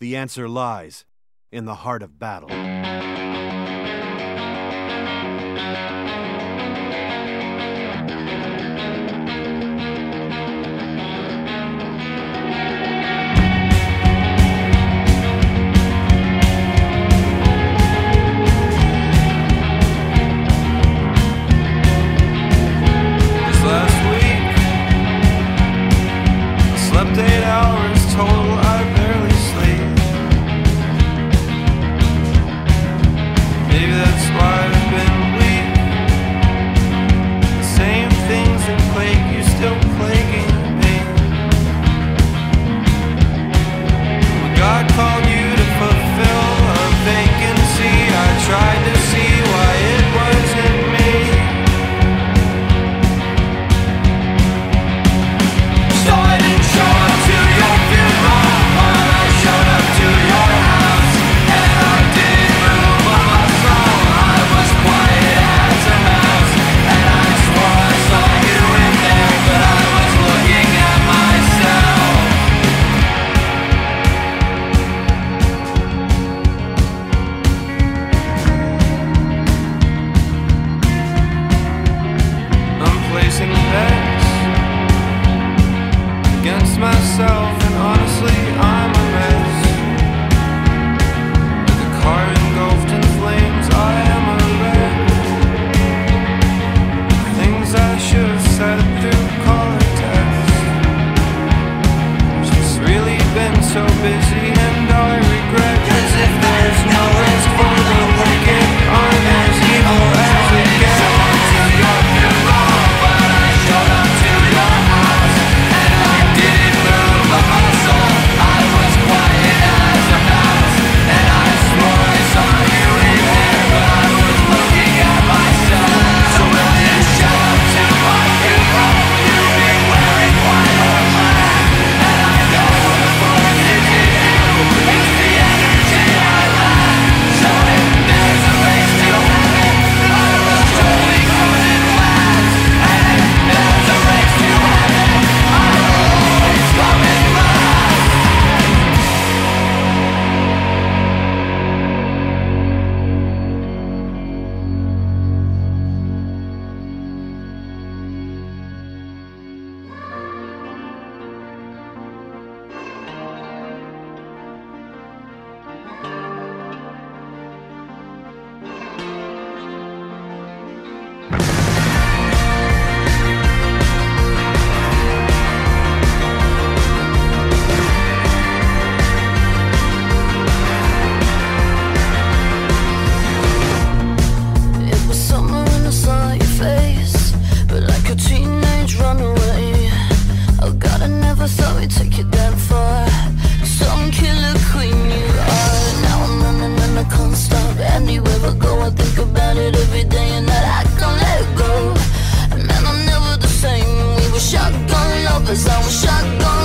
The answer lies in the heart of battle. Cause I wish I'd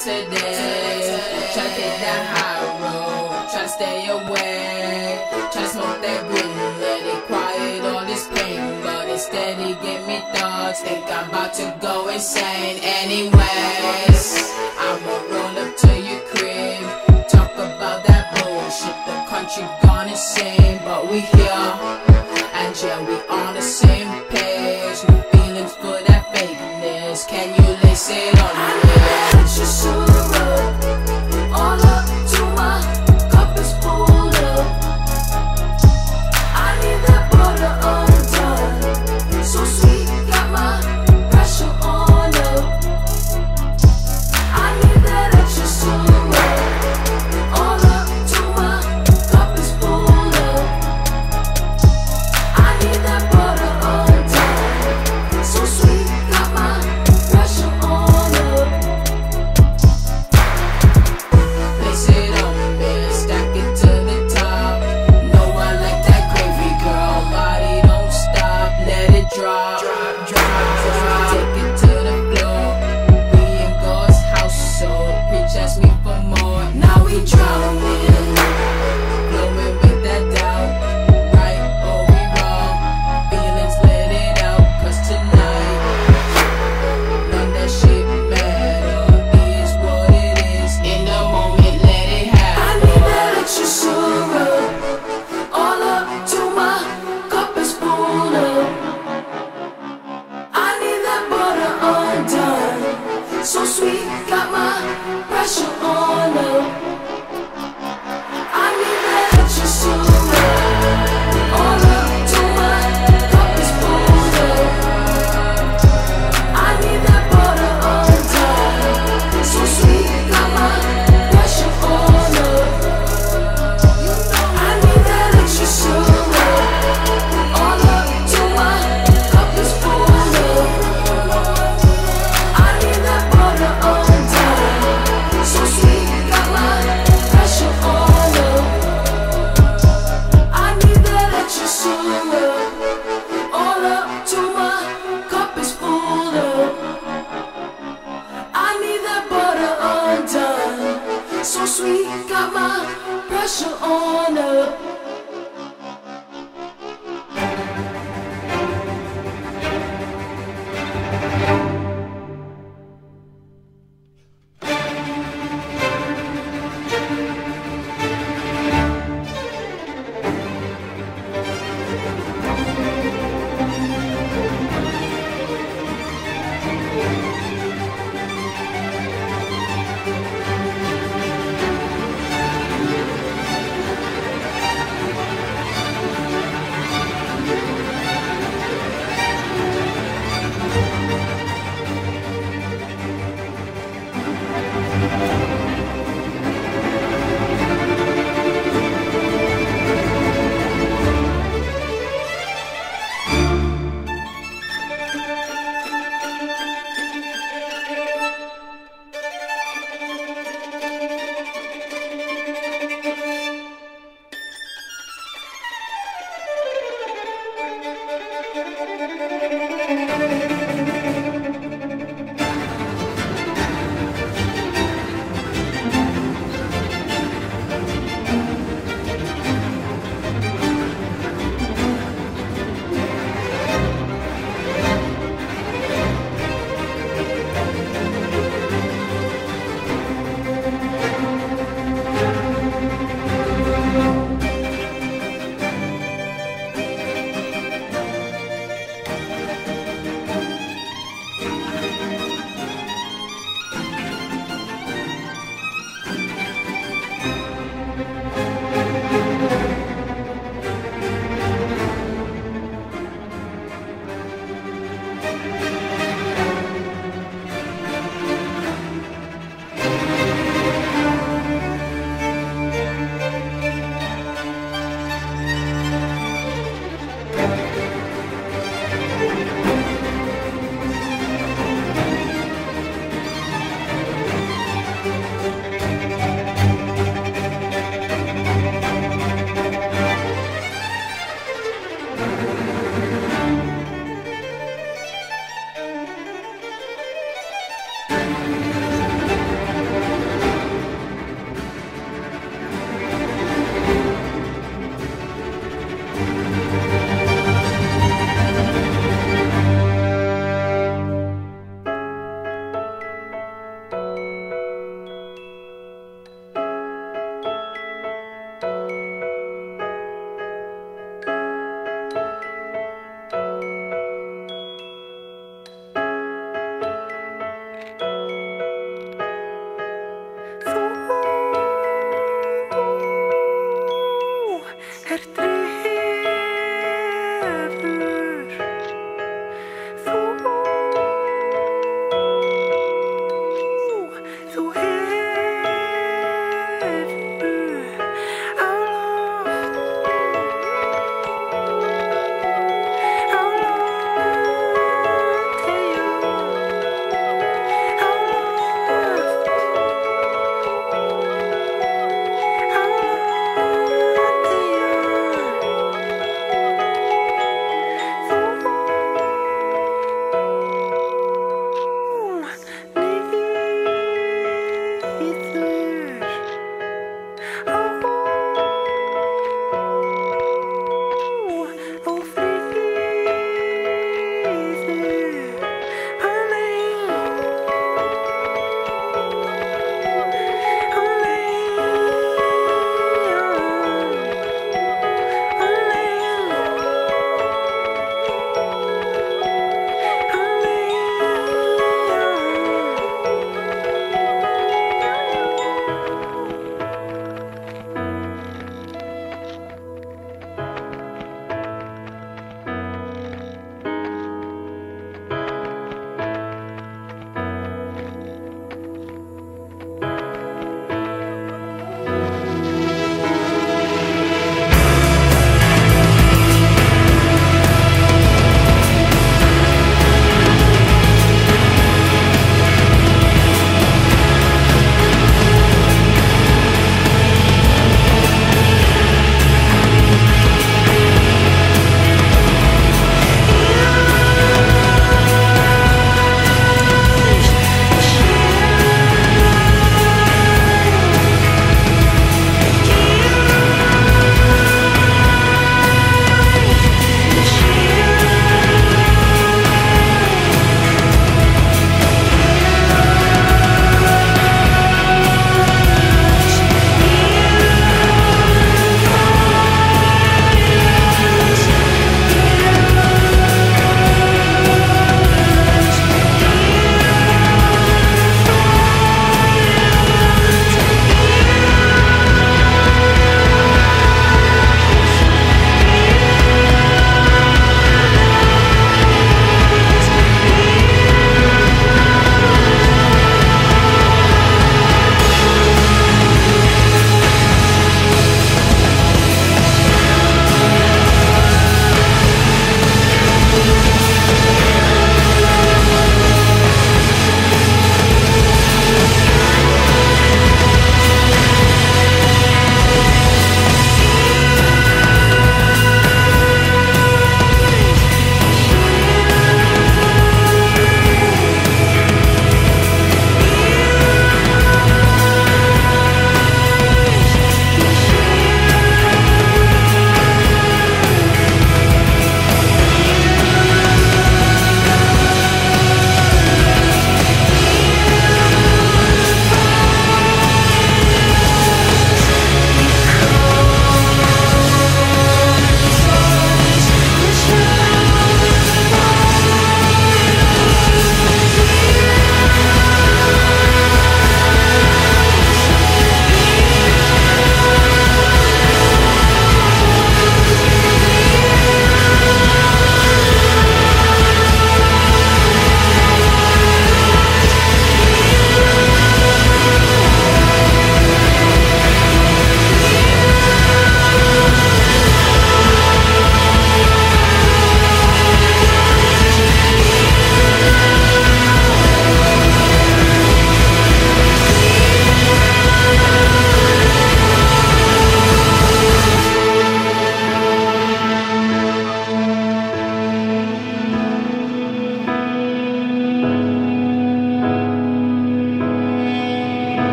today. Try to take that high road, try to stay away. Try to smoke that green, let it quiet all this pain. But instead, it give me thoughts, think I'm about to go insane. Anyways, I'ma roll up to your crib, talk about that bullshit. The country gone insane, but we here. And yeah, we on the same page.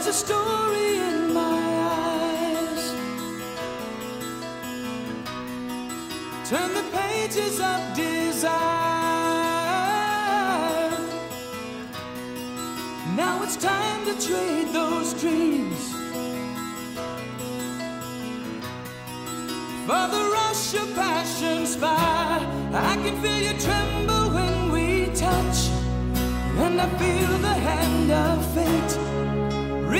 There's a story in my eyes. Turn the pages of desire. Now it's time to trade those dreams for the rush of passion's fire. I can feel you tremble when we touch, and I feel the hand of fate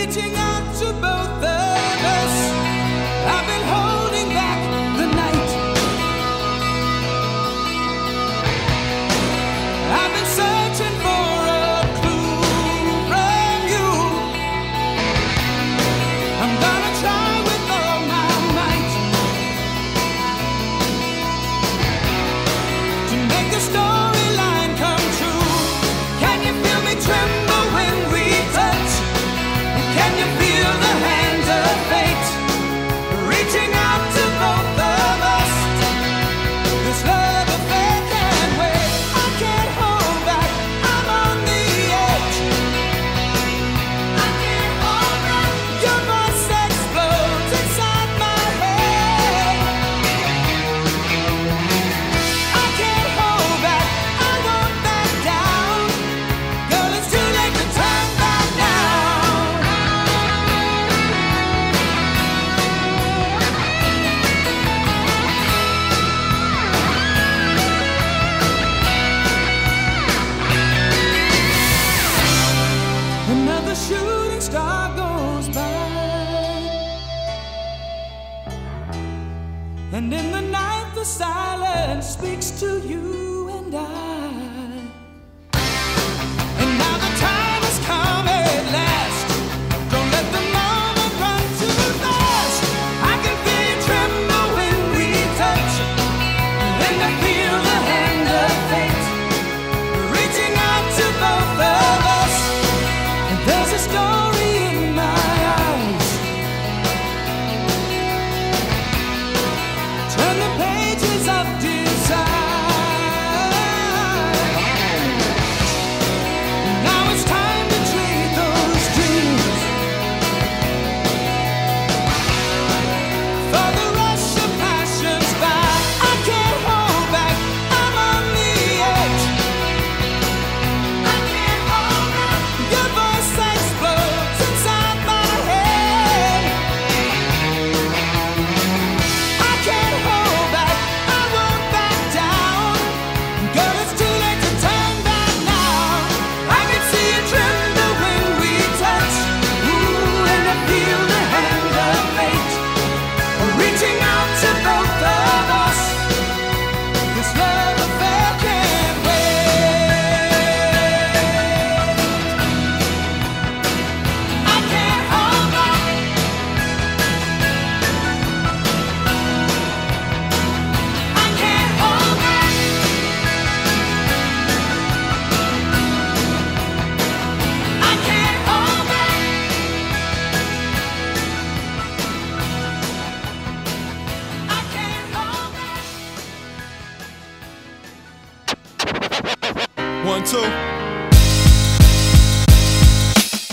reaching out to both of us.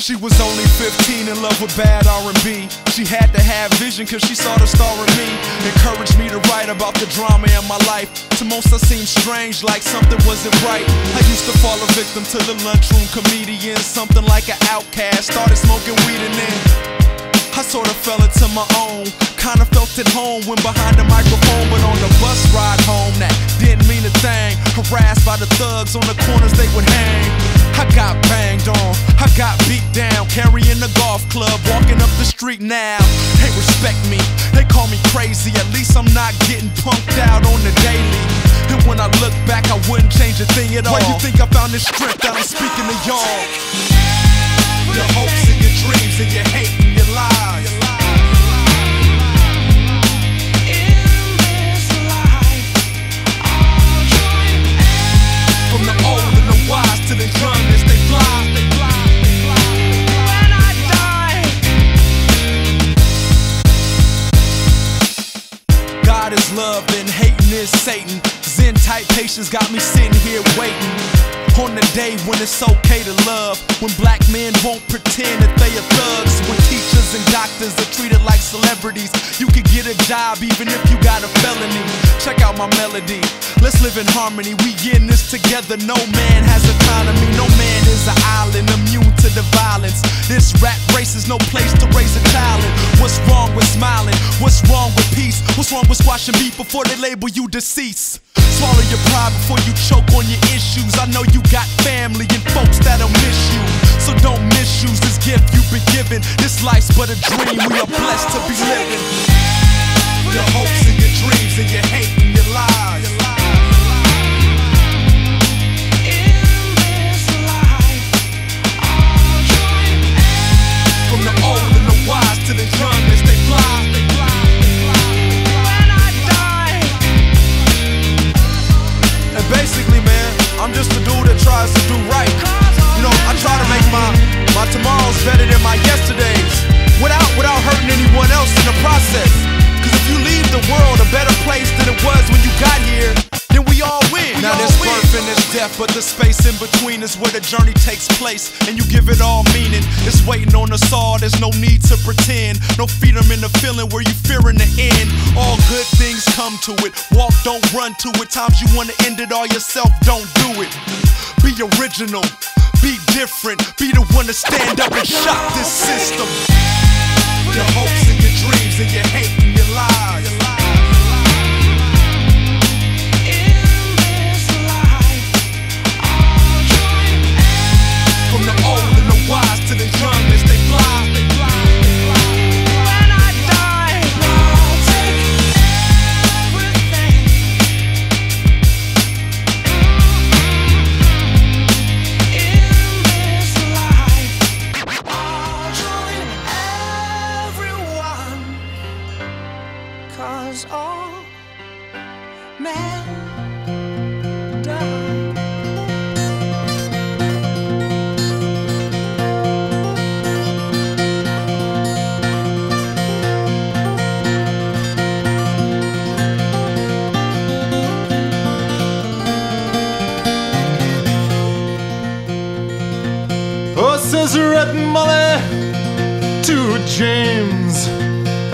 She was only 15 in love with bad R&B. She had to have vision cause she saw the star in me. Encouraged me to write about the drama in my life. To most I seemed strange, like something wasn't right. I used to fall a victim to the lunchroom comedian. Something like an outcast. Started smoking weed and then I sort of fell into my own. Kinda felt at home when behind the microphone, but on the bus ride home, that didn't mean a thing. Harassed by the thugs on the corners, they would hang. I got banged on, I got beat down, carrying a golf club, walking up the street now. They respect me, they call me crazy. At least I'm not getting punked out on the daily. And when I look back, I wouldn't change a thing at all. Why you think I found this strength that I'm speaking to y'all? Your hopes and your dreams and your hate patience got me sitting here waiting. On the day when it's okay to love, when black men won't pretend that they are thugs, when teachers and doctors are treated like celebrities, you can get a job even if you got a felony. Check out my melody, let's live in harmony. We in this together. No man has autonomy, no man is an island immune to the violence. This rap race is no place to raise a child. What's wrong with smiling? What's wrong with peace? What's wrong with squashing beef before they label you deceased? Swallow your pride before you choke on your issues. I know you got family and folks that'll miss you. So don't misuse this gift you've been given. This life's but a dream we are blessed to be living. Your hopes and your dreams and your hate and your lies. From the old and the wise to the young space in between is where the journey takes place, and you give it all meaning. It's waiting on us all. There's no need to pretend. No freedom in the feeling where you fearing the end. All good things come to it. Walk, don't run to it. Times you wanna end it all yourself, don't do it. Be original. Be different. Be the one to stand up and shock this system. Your hopes and your dreams and your hate and your lies.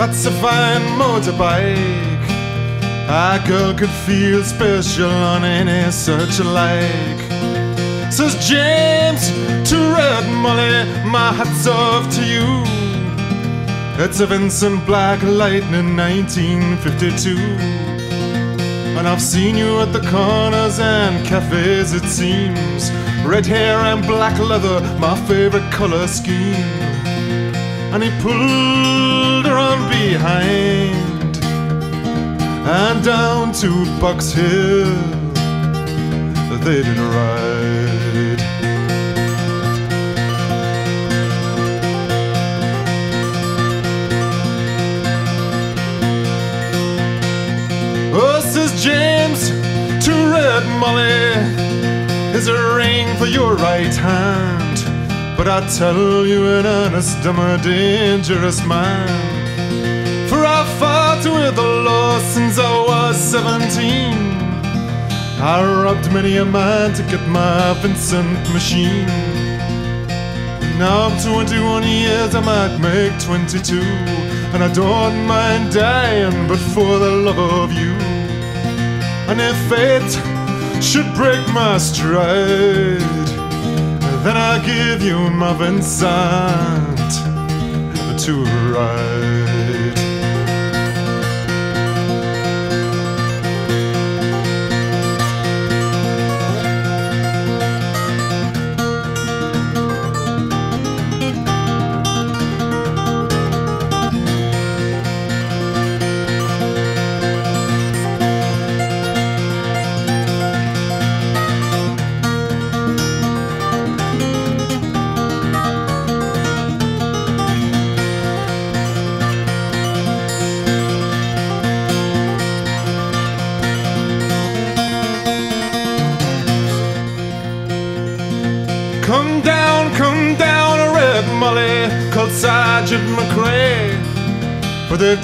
That's a fine motorbike. A girl could feel special on any such like. Says James to Red Molly, my hat's off to you. It's a Vincent Black Lightning 1952. And I've seen you at the corners and cafes, it seems. Red hair and black leather, my favorite color scheme. And he pulled her on behind and down to Box Hill. They did ride. Oh, says James to Red Molly, is a ring for your right hand. But I tell you, an honest, I'm a dangerous man. For I fought with the law since I was 17. I robbed many a man to get my Vincent machine. Now I'm 21 years, I might make 22. And I don't mind dying, but for the love of you. And if fate should break my stride, then I give you my Vincent to ride.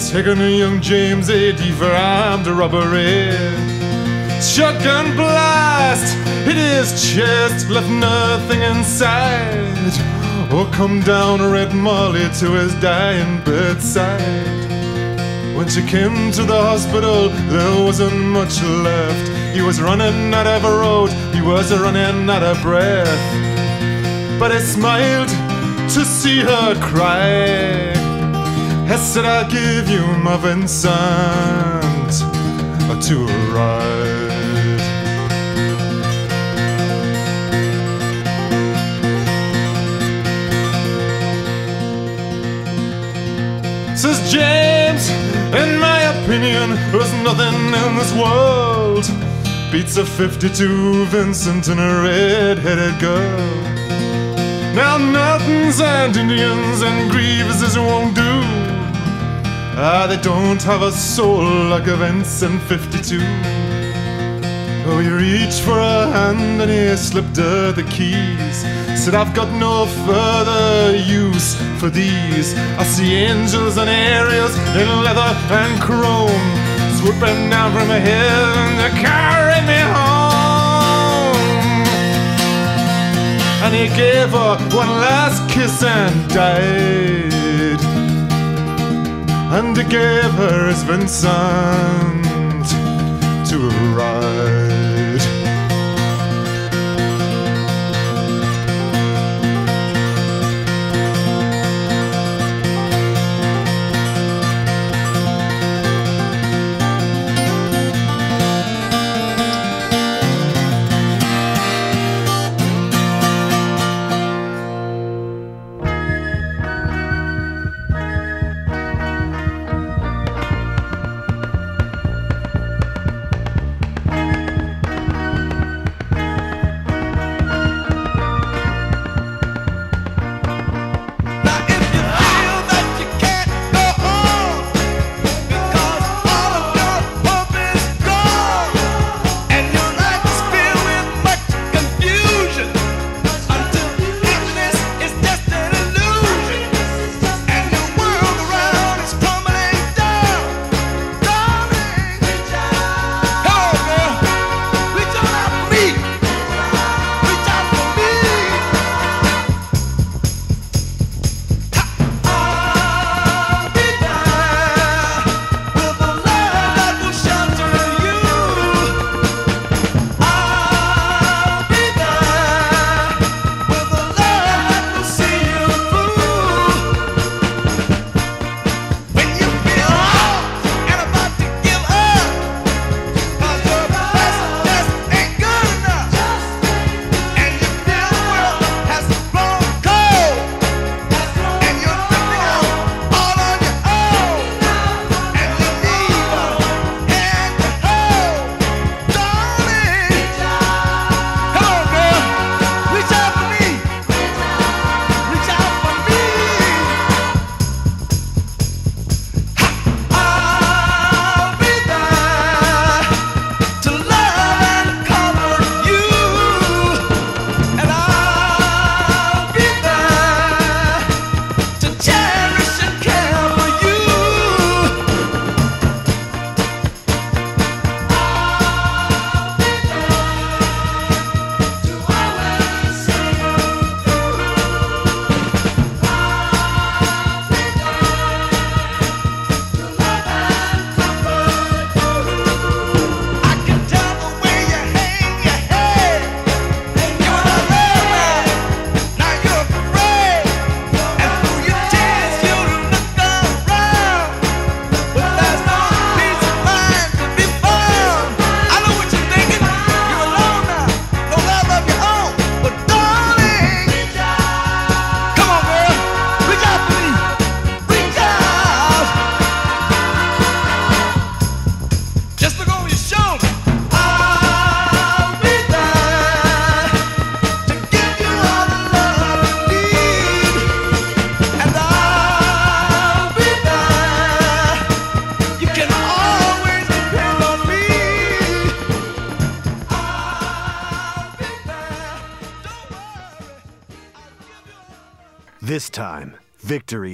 A young James A.D. for armed robbery. and blast hit his chest, left nothing inside. Oh, come down, a Red Molly, to his dying bedside. When she came to the hospital, there wasn't much left. He was running out of a road, he was running out of breath. But I smiled to see her cry. I said, I'll give you my Vincent to ride. Says James, in my opinion, there's nothing in this world beats a 52 Vincent and a red-headed girl. Now Mountains and Indians and Grieveses won't do. Ah, they don't have a soul like a Vincent 52. Oh, he reached for a hand and he slipped her the keys. Said, I've got no further use for these. I see angels and aerials in leather and chrome swooping down from a heaven to carry me home. And he gave her one last kiss and died. And he gave her his Vincent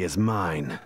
is mine.